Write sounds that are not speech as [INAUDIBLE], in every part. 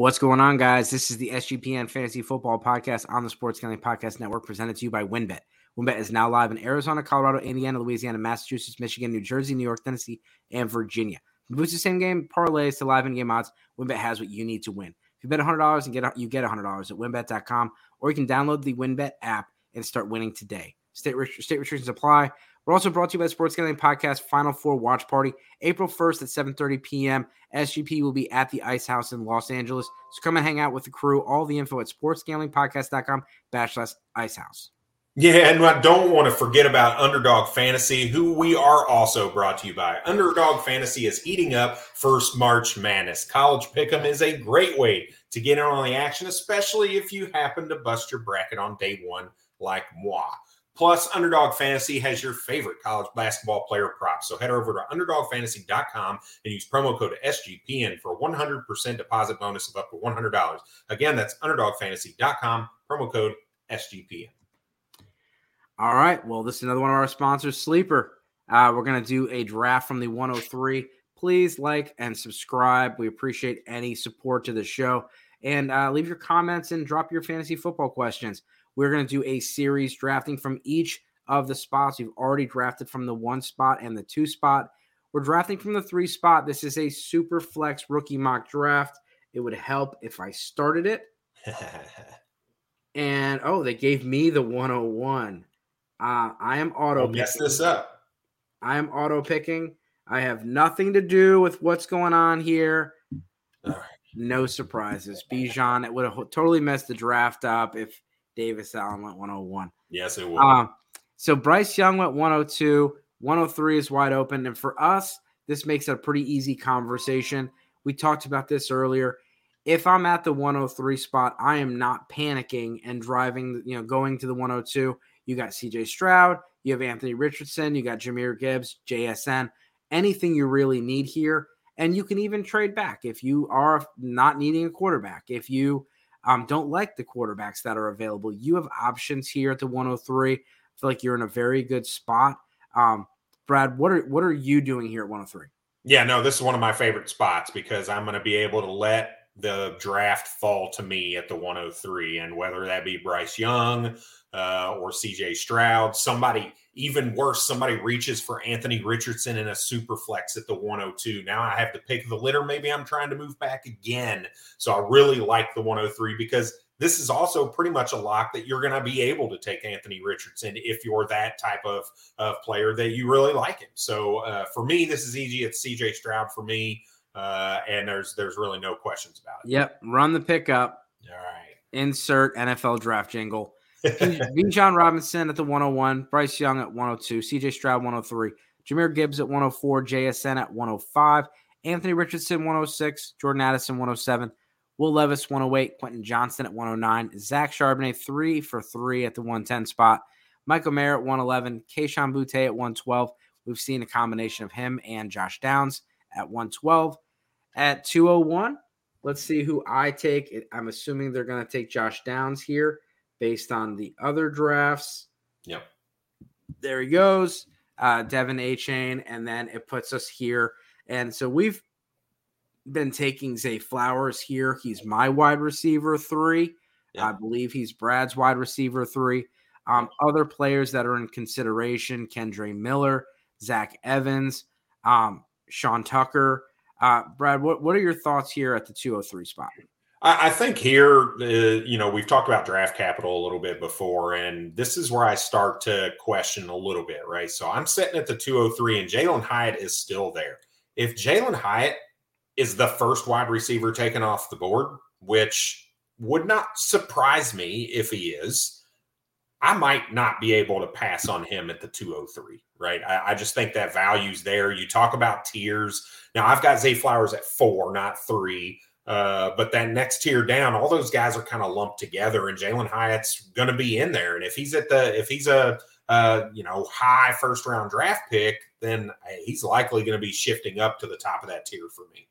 What's going on, guys? This is the SGPN Fantasy Football Podcast on the Sports Gambling Podcast Network, presented to you by WynnBET. WynnBET is now live in Arizona, Colorado, Indiana, Louisiana, Massachusetts, Michigan, New Jersey, New York, Tennessee, and Virginia. Boost the same game parlays to live in-game odds. WynnBET has what you need to win. If you bet $100 and get you get $100 at WynnBET.com, or you can download the WynnBET app and start winning today. State, state restrictions apply. We're also brought to you by Sports Gambling Podcast Final Four Watch Party, April 1st at 7.30 p.m. SGP will be at the Ice House in Los Angeles. So come and hang out with the crew. All the info at sportsgamblingpodcast.com backslash Ice House. Yeah, and I don't want to forget about Underdog Fantasy, who we are also brought to you by. Underdog Fantasy is heating up first March Madness. College Pick'em is a great way to get in on the action, especially if you happen to bust your bracket on day one like moi. Plus, Underdog Fantasy has your favorite college basketball player props. So head over to underdogfantasy.com and use promo code SGPN for a 100% deposit bonus of up to $100. Again, that's underdogfantasy.com, promo code SGPN. All right. Well, this is another one of our sponsors, Sleeper. Uh, we're going to do a draft from the 103. Please like and subscribe. We appreciate any support to the show. And uh, leave your comments and drop your fantasy football questions. We're going to do a series drafting from each of the spots. We've already drafted from the one spot and the two spot. We're drafting from the three spot. This is a super flex rookie mock draft. It would help if I started it. [LAUGHS] and oh, they gave me the 101. Uh, I am auto. Mess this up. I am auto picking. I have nothing to do with what's going on here. No surprises. Bijan, it would have totally messed the draft up if Davis Allen went 101. Yes, it would. Um, so Bryce Young went 102. 103 is wide open. And for us, this makes it a pretty easy conversation. We talked about this earlier. If I'm at the 103 spot, I am not panicking and driving, you know, going to the 102. You got CJ Stroud, you have Anthony Richardson, you got Jahmyr Gibbs, JSN, anything you really need here. And you can even trade back if you are not needing a quarterback. If you um, don't like the quarterbacks that are available. You have options here at the 103. I feel like you're in a very good spot. Um, Brad, what are what are you doing here at 103? Yeah, no, this is one of my favorite spots because I'm going to be able to let the draft fall to me at the 103, and whether that be Bryce Young uh, or CJ Stroud, somebody even worse, somebody reaches for Anthony Richardson in a super flex at the 102. Now I have to pick the litter. Maybe I'm trying to move back again. So I really like the 103 because this is also pretty much a lock that you're going to be able to take Anthony Richardson if you're that type of, of player that you really like him. So uh, for me, this is easy. It's CJ Stroud for me. Uh, and there's there's really no questions about it. Yep. Run the pickup. All right. Insert NFL draft jingle. [LAUGHS] Bijan Robinson at the 101, Bryce Young at 102, CJ Stroud 103, Jahmyr Gibbs at 104, JSN at 105, Anthony Richardson 106, Jordan Addison 107, Will Levis 108, Quentin Johnston at 109, Zach Charbonnet three for three at the 110 spot, Michael Mayer at 111, Kayshon Boutte at 112. We've seen a combination of him and Josh Downs at 112. At 201, let's see who I take. I'm assuming they're going to take Josh Downs here based on the other drafts. Yep. There he goes. Uh, De'Von Achane, and then it puts us here. And so we've been taking Zay Flowers here. He's my wide receiver three. Yep. I believe he's Brad's wide receiver three. Um, other players that are in consideration: Kendre Miller, Zach Evans, um, Sean Tucker. Uh, Brad, what, what are your thoughts here at the 203 spot? I, think here, uh, you know, we've talked about draft capital a little bit before, and this is where I start to question a little bit, right? So I'm sitting at the 203, and Jalin Hyatt is still there. If Jalin Hyatt is the first wide receiver taken off the board, which would not surprise me if he is, I might not be able to pass on him at the 203, right? I, I, just think that value's there. You talk about tiers. Now, I've got Zay Flowers at four, not three. Uh, but that next tier down, all those guys are kind of lumped together, and Jalin Hyatt's going to be in there. And if he's at the, if he's a, you know, high first round draft pick, then he's likely going to be shifting up to the top of that tier for me.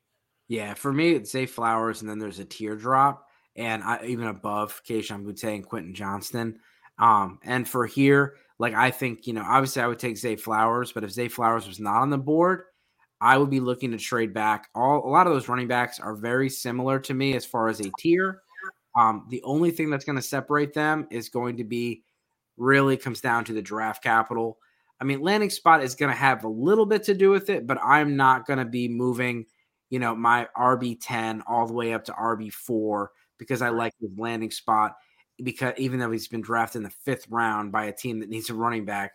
Yeah, for me, it's Zay Flowers, and then there's a teardrop, and I, even above Kayshon Boutte and Quentin Johnston. Um, and for here, like I think, you know, obviously I would take Zay Flowers, but if Zay Flowers was not on the board, I would be looking to trade back. All a lot of those running backs are very similar to me as far as a tier. Um, the only thing that's going to separate them is going to be really comes down to the draft capital. I mean, landing spot is going to have a little bit to do with it, but I'm not going to be moving, you know, my RB10 all the way up to RB4 because I like his landing spot. Because even though he's been drafted in the fifth round by a team that needs a running back,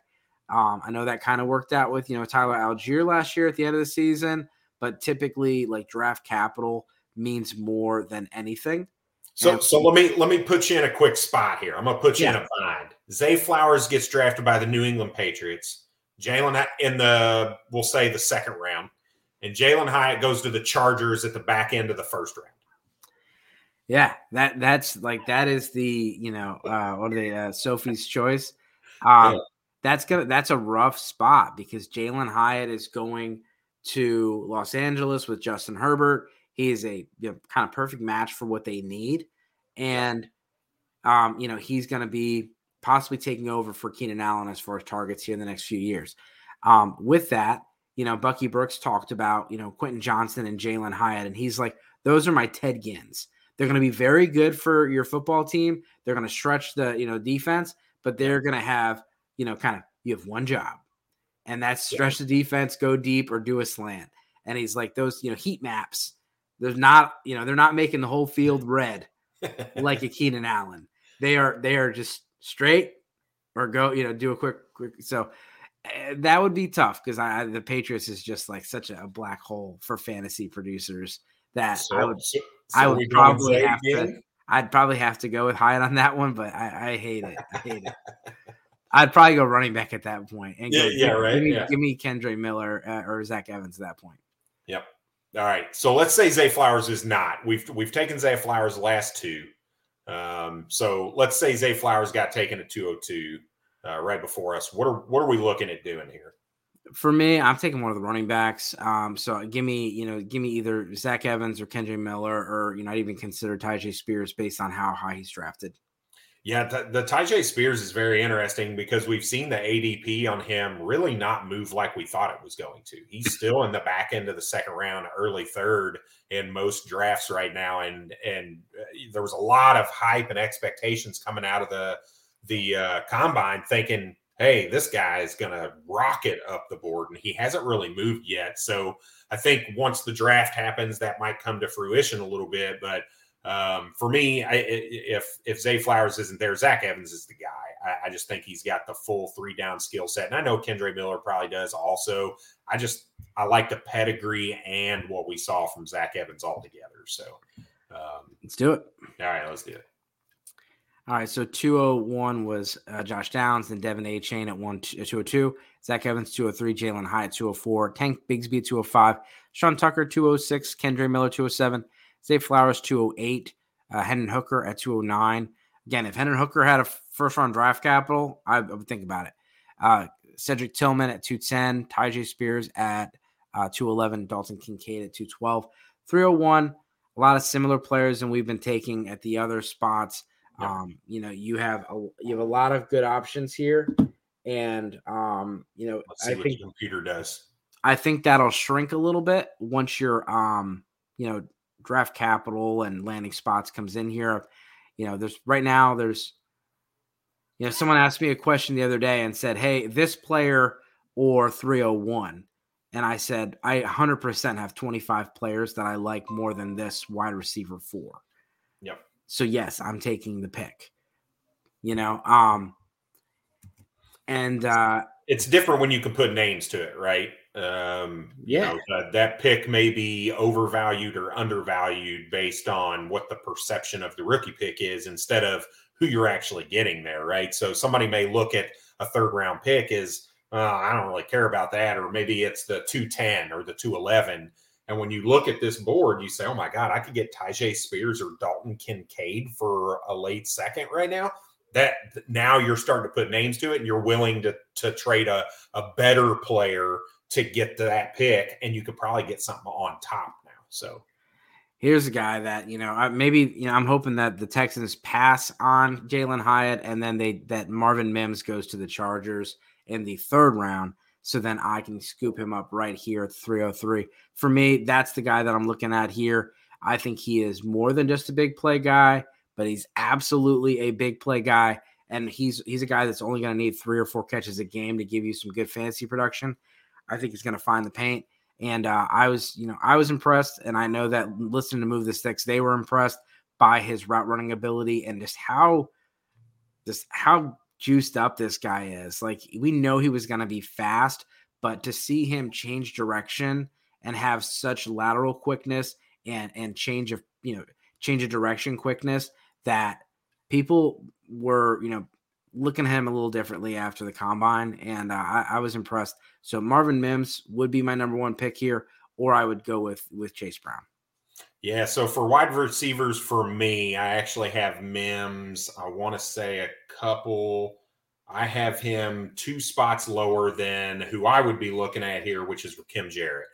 um, I know that kind of worked out with you know Tyler Allgeier last year at the end of the season, but typically like draft capital means more than anything. So, so let me let me put you in a quick spot here. I'm gonna put you yeah. in a bind. Zay Flowers gets drafted by the New England Patriots. Jalen in the we'll say the second round, and Jalin Hyatt goes to the Chargers at the back end of the first round. Yeah, that that's like that is the you know uh, what are they uh, Sophie's choice. Um, yeah that's gonna that's a rough spot because Jalin Hyatt is going to Los Angeles with Justin Herbert. He is a you know, kind of perfect match for what they need, and um, you know he's going to be possibly taking over for Keenan Allen as far as targets here in the next few years. Um, with that, you know Bucky Brooks talked about you know Quentin Johnston and Jalin Hyatt, and he's like, those are my Ted Ginns. They're going to be very good for your football team. They're going to stretch the you know defense, but they're going to have you know, kind of you have one job, and that's stretch the defense, go deep, or do a slant. And he's like those, you know, heat maps. They're not, you know, they're not making the whole field red [LAUGHS] like a Keenan Allen. They are, they are just straight or go, you know, do a quick, quick. So uh, that would be tough because I the Patriots is just like such a black hole for fantasy producers that so, I would, so, I would probably have to. I'd probably have to go with Hyatt on that one, but I, I hate it. I hate it. [LAUGHS] I'd probably go running back at that point and yeah, go, yeah, right. Give me, yeah. give me Kendre Miller uh, or Zach Evans at that point. Yep. All right. So let's say Zay Flowers is not. We've we've taken Zay Flowers last two. Um, so let's say Zay Flowers got taken at 202 uh, right before us. What are what are we looking at doing here? For me, I'm taking one of the running backs. Um, so give me, you know, give me either Zach Evans or Kendre Miller, or you know, I'd even consider Tyjae Spears based on how high he's drafted. Yeah, the, the Tyjae Spears is very interesting because we've seen the ADP on him really not move like we thought it was going to. He's still in the back end of the second round, early third in most drafts right now, and and uh, there was a lot of hype and expectations coming out of the the uh, combine, thinking, "Hey, this guy is going to rocket up the board," and he hasn't really moved yet. So I think once the draft happens, that might come to fruition a little bit, but um, for me, I, if if Zay Flowers isn't there, Zach Evans is the guy. I, I just think he's got the full three down skill set, and I know Kendre Miller probably does also. I just I like the pedigree and what we saw from Zach Evans altogether. So um, let's do it. All right, let's do it. All right, so 201 was uh, Josh Downs, then De'Von Achane at 1 202, Zach Evans 203, Jalin Hyatt 204, Tank Bigsby 205, Sean Tucker 206, Kendre Miller 207, Zay Flowers 208, uh, Hendon Hooker at 209. Again, if Hendon Hooker had a first round draft capital, I, would think about it. Uh, Cedric Tillman at 210, Tyjae Spears at uh, 211, Dalton Kincaid at 212. 301, a lot of similar players than we've been taking at the other spots. Um, you know, you have a you have a lot of good options here, and um, you know, I think computer does. I think that'll shrink a little bit once you're um, you know, draft capital and landing spots comes in here. You know, there's right now there's you know, someone asked me a question the other day and said, "Hey, this player or 301." And I said, "I 100% have 25 players that I like more than this wide receiver 4." Yep. So yes, I'm taking the pick. You know, um and uh it's different when you can put names to it, right? Um, yeah, you know, that pick may be overvalued or undervalued based on what the perception of the rookie pick is instead of who you're actually getting there, right? So somebody may look at a third round pick as, uh, I don't really care about that, or maybe it's the 210 or the 211. And when you look at this board, you say, oh my God, I could get Tyjae Spears or Dalton Kincaid for a late second right now that now you're starting to put names to it and you're willing to to trade a, a better player to get to that pick, and you could probably get something on top now. So here's a guy that you know maybe you know I'm hoping that the Texans pass on Jalin Hyatt, and then they that Marvin Mims goes to the Chargers in the third round. So then I can scoop him up right here at 303. For me, that's the guy that I'm looking at here. I think he is more than just a big play guy, but he's absolutely a big play guy. And he's he's a guy that's only going to need three or four catches a game to give you some good fantasy production. I think he's going to find the paint. And uh, I was, you know, I was impressed, and I know that listening to Move the Sticks, they were impressed by his route running ability and just how, just how juiced up this guy is. Like we know he was going to be fast, but to see him change direction and have such lateral quickness and and change of you know change of direction quickness that people were you know looking at him a little differently after the combine, and uh, I, I, was impressed. So Marvin Mims would be my number one pick here, or I would go with with Chase Brown. Yeah, so for wide receivers for me, I actually have Mims. I want to say a couple. I have him two spots lower than who I would be looking at here, which is Rakim Jarrett.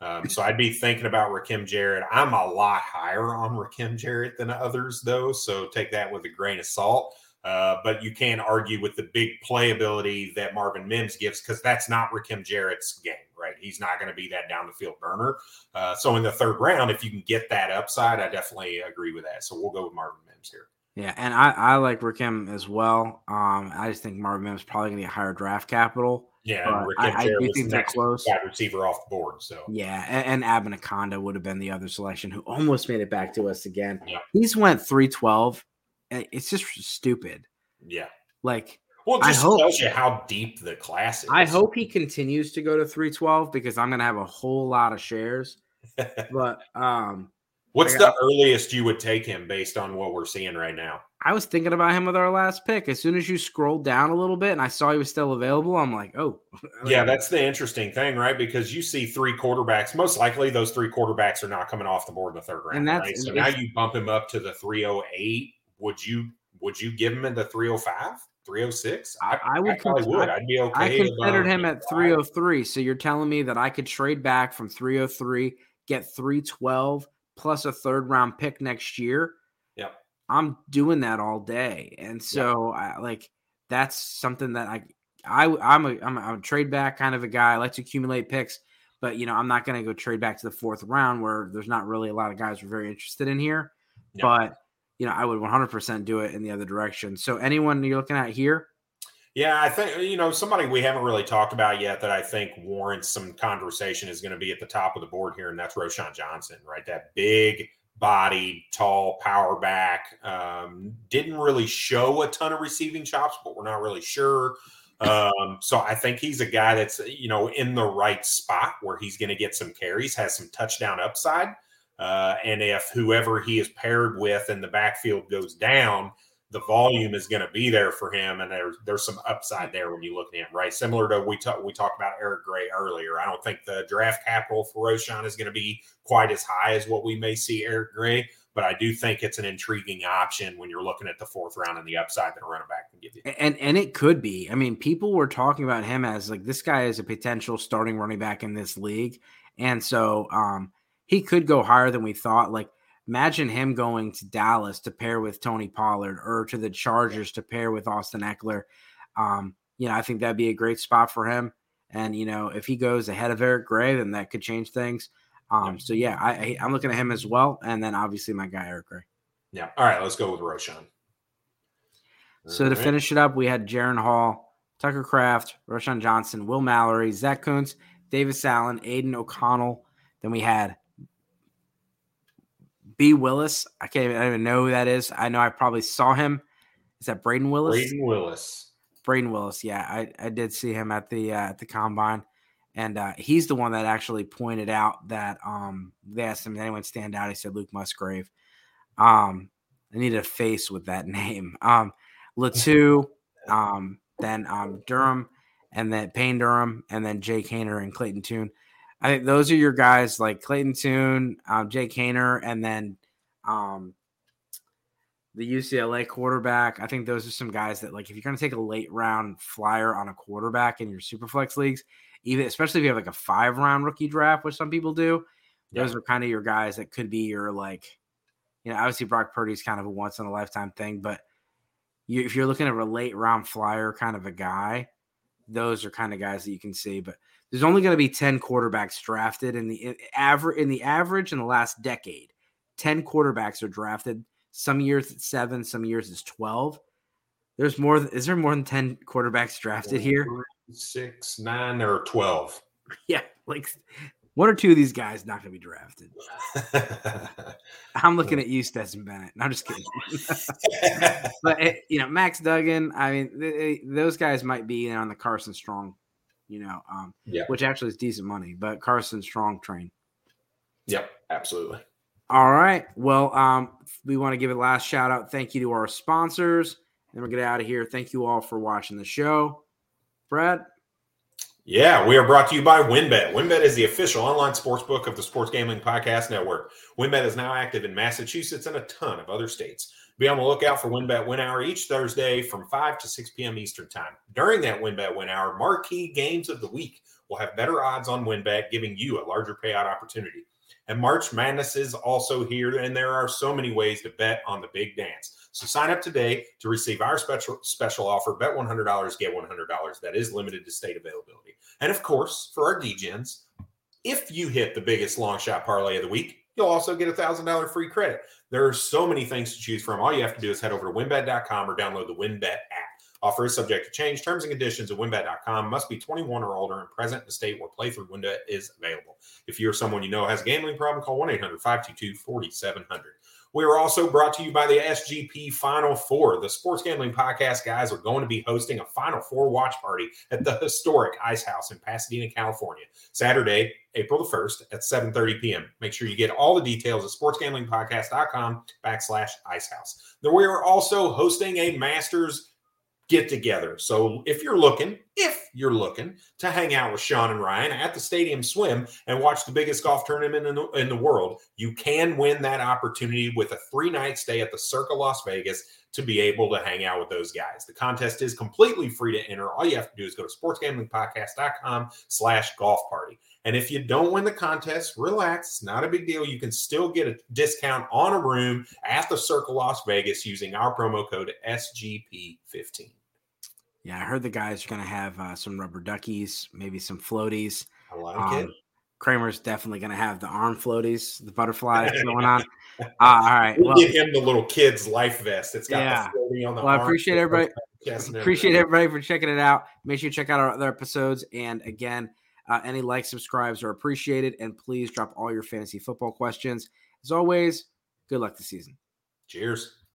Um, so I'd be thinking about Rakim Jarrett. I'm a lot higher on Rakim Jarrett than others, though. So take that with a grain of salt. Uh, but you can't argue with the big playability that Marvin Mims gives because that's not Rakim Jarrett's game, right? He's not going to be that down the field burner. Uh, so in the third round, if you can get that upside, I definitely agree with that. So we'll go with Marvin Mims here. Yeah, and I, I like Rakim as well. Um, I just think Marvin Mims probably going to get higher draft capital. Yeah, I, I, do think they're close. Wide receiver off the board. So yeah, and, and Abanikanda would have been the other selection who almost made it back to us again. Yeah. He's went three twelve it's just stupid. Yeah. Like well, it just I hope, tells you how deep the class is. I [LAUGHS] hope he continues to go to 312 because I'm gonna have a whole lot of shares. but um what's the earliest you would take him based on what we're seeing right now? I was thinking about him with our last pick. As soon as you scrolled down a little bit and I saw he was still available, I'm like, oh. [LAUGHS] yeah, that's the interesting thing, right? Because you see three quarterbacks. Most likely, those three quarterbacks are not coming off the board in the third round. And that's, right? So now you bump him up to the 308 would you would you give him in the 305 306 i, I would I probably would. I'd be okay i considered him at 303 so you're telling me that i could trade back from 303 get 312 plus a third round pick next year? Yep. I'm doing that all day and so yep. I, like that's something that i i i'm a i'm a, I'm a trade back kind of a guy. I like to accumulate picks but you know i'm not going to go trade back to the fourth round where there's not really a lot of guys we're very interested in here. Yep. but you know, I would 100% do it in the other direction. So, anyone you're looking at here? Yeah, I think, you know, somebody we haven't really talked about yet that I think warrants some conversation is going to be at the top of the board here, and that's Roschon Johnson, right? That big body, tall power back. Um, didn't really show a ton of receiving chops, but we're not really sure. Um, so I think he's a guy that's, you know, in the right spot where he's going to get some carries, has some touchdown upside. Uh, and if whoever he is paired with in the backfield goes down, the volume is going to be there for him, and there's there's some upside there when you look at him, right? Similar to we talked we talked about Eric Gray earlier. I don't think the draft capital for Roschon is going to be quite as high as what we may see Eric Gray, but I do think it's an intriguing option when you're looking at the fourth round and the upside that a running back can give you. And and it could be. I mean, people were talking about him as like this guy is a potential starting running back in this league, and so um he could go higher than we thought. Like, imagine him going to Dallas to pair with Tony Pollard or to the Chargers to pair with Austin Ekeler. Um, you know, I think that'd be a great spot for him. And, you know, if he goes ahead of Eric Gray, then that could change things. Um, so yeah, I, I'm looking at him as well. And then obviously my guy, Eric Gray. Yeah. All right. Let's go with Roschon. So to finish it up, we had Jaren Hall, Tucker Kraft, Roschon Johnson, Will Mallory, Zach Kuntz, Davis Allen, Aidan O'Connell. Then we had B. Willis. I can't even, I don't even know who that is. I know I probably saw him. Is that Brayden Willis? Brayden Willis. Brayden Willis. Yeah, I, I did see him at the uh, at the combine, and uh, he's the one that actually pointed out that um, they asked him, "Did anyone stand out?" He said Luke Musgrave. Um, I need a face with that [LAUGHS] name. Um, Latu, [LAUGHS] um, then um, Durham, and then Payne Durham, and then Jake Haener and Clayton Tune. I think those are your guys like Clayton Tune, um, Jake Haener, and then um, the UCLA quarterback. I think those are some guys that like if you're going to take a late round flyer on a quarterback in your superflex leagues, even especially if you have like a five round rookie draft, which some people do, yeah. those are kind of your guys that could be your like, you know, obviously Brock Purdy's kind of a once in a lifetime thing, but you, if you're looking at a late round flyer kind of a guy, those are kind of guys that you can see. But there's only going to be 10 quarterbacks drafted in the average in the average in the last decade. 10 quarterbacks are drafted. Some years it's seven, some years it's 12. There's more. Is there more than 10 quarterbacks drafted here? Six, nine, or 12. [LAUGHS] Yeah, like one or two of these guys not going to be drafted. [LAUGHS] I'm looking at you, Stetson Bennett. No, I'm just kidding. [LAUGHS] but it, eh, you know, Max Duggan. I mean, they, those guys might be on the Carson Strong, you know, um, yeah. which actually is decent money. But Carson Strong train. Yep, absolutely. All right. Well, um, we want to give a last shout out. Thank you to our sponsors. And we'll get out of here. Thank you all for watching the show. Brad. Yeah, we are brought to you by WynnBET. WynnBET is the official online sports book of the Sports Gambling Podcast Network. WynnBET is now active in Massachusetts and a ton of other states. Be on the lookout for WynnBET Win Hour each Thursday from 5 to 6 p.m. Eastern Time. During that WynnBET Win Hour, marquee games of the week will have better odds on WynnBET, giving you a larger payout opportunity. And March Madness is also here, and there are so many ways to bet on the big dance. So sign up today to receive our special special offer. Bet $100, get $100. That is limited to state availability. And of course, for our DGens, if you hit the biggest long shot parlay of the week, you'll also get a $1,000 free credit. There are so many things to choose from. All you have to do is head over to WynnBET.com or download the WynnBET app. Offer is subject to change. Terms and conditions at WynnBET.com must be 21 or older and present in the state where playthrough window is available. If you're someone you know has a gambling problem, call 1 800 522 4700. We are also brought to you by the SGP Final Four. The Sports Gambling Podcast guys are going to be hosting a Final Four watch party at the historic Ice House in Pasadena, California, Saturday, April the 1st at 7.30 p.m. Make sure you get all the details at sportsgamblingpodcast.com backslash Ice House. Then we are also hosting a Masters get together. So if you're looking, if you're looking to hang out with Sean and Ryan at the Stadium Swim and watch the biggest golf tournament in the, in the world, you can win that opportunity with a three night stay at the Circa Las Vegas to be able to hang out with those guys. The contest is completely free to enter. All you have to do is go to sportsgamblingpodcast.com slash golf party. And if you don't win the contest, relax. It's not a big deal. You can still get a discount on a room at the Circa Las Vegas using our promo code SGP15. Yeah, I heard the guys are going to have uh, some rubber duckies, maybe some floaties. I like um, it. Kramer's definitely going to have the arm floaties, the butterflies [LAUGHS] going on. Uh, all right, we'll, we'll, get him the little kid's life vest. It's got yeah. the floaty on the. Well, I appreciate everybody. appreciate everybody for checking it out. Make sure you check out our other episodes. And again, uh, any likes, subscribes are appreciated. And please drop all your fantasy football questions. As always, good luck this season. Cheers.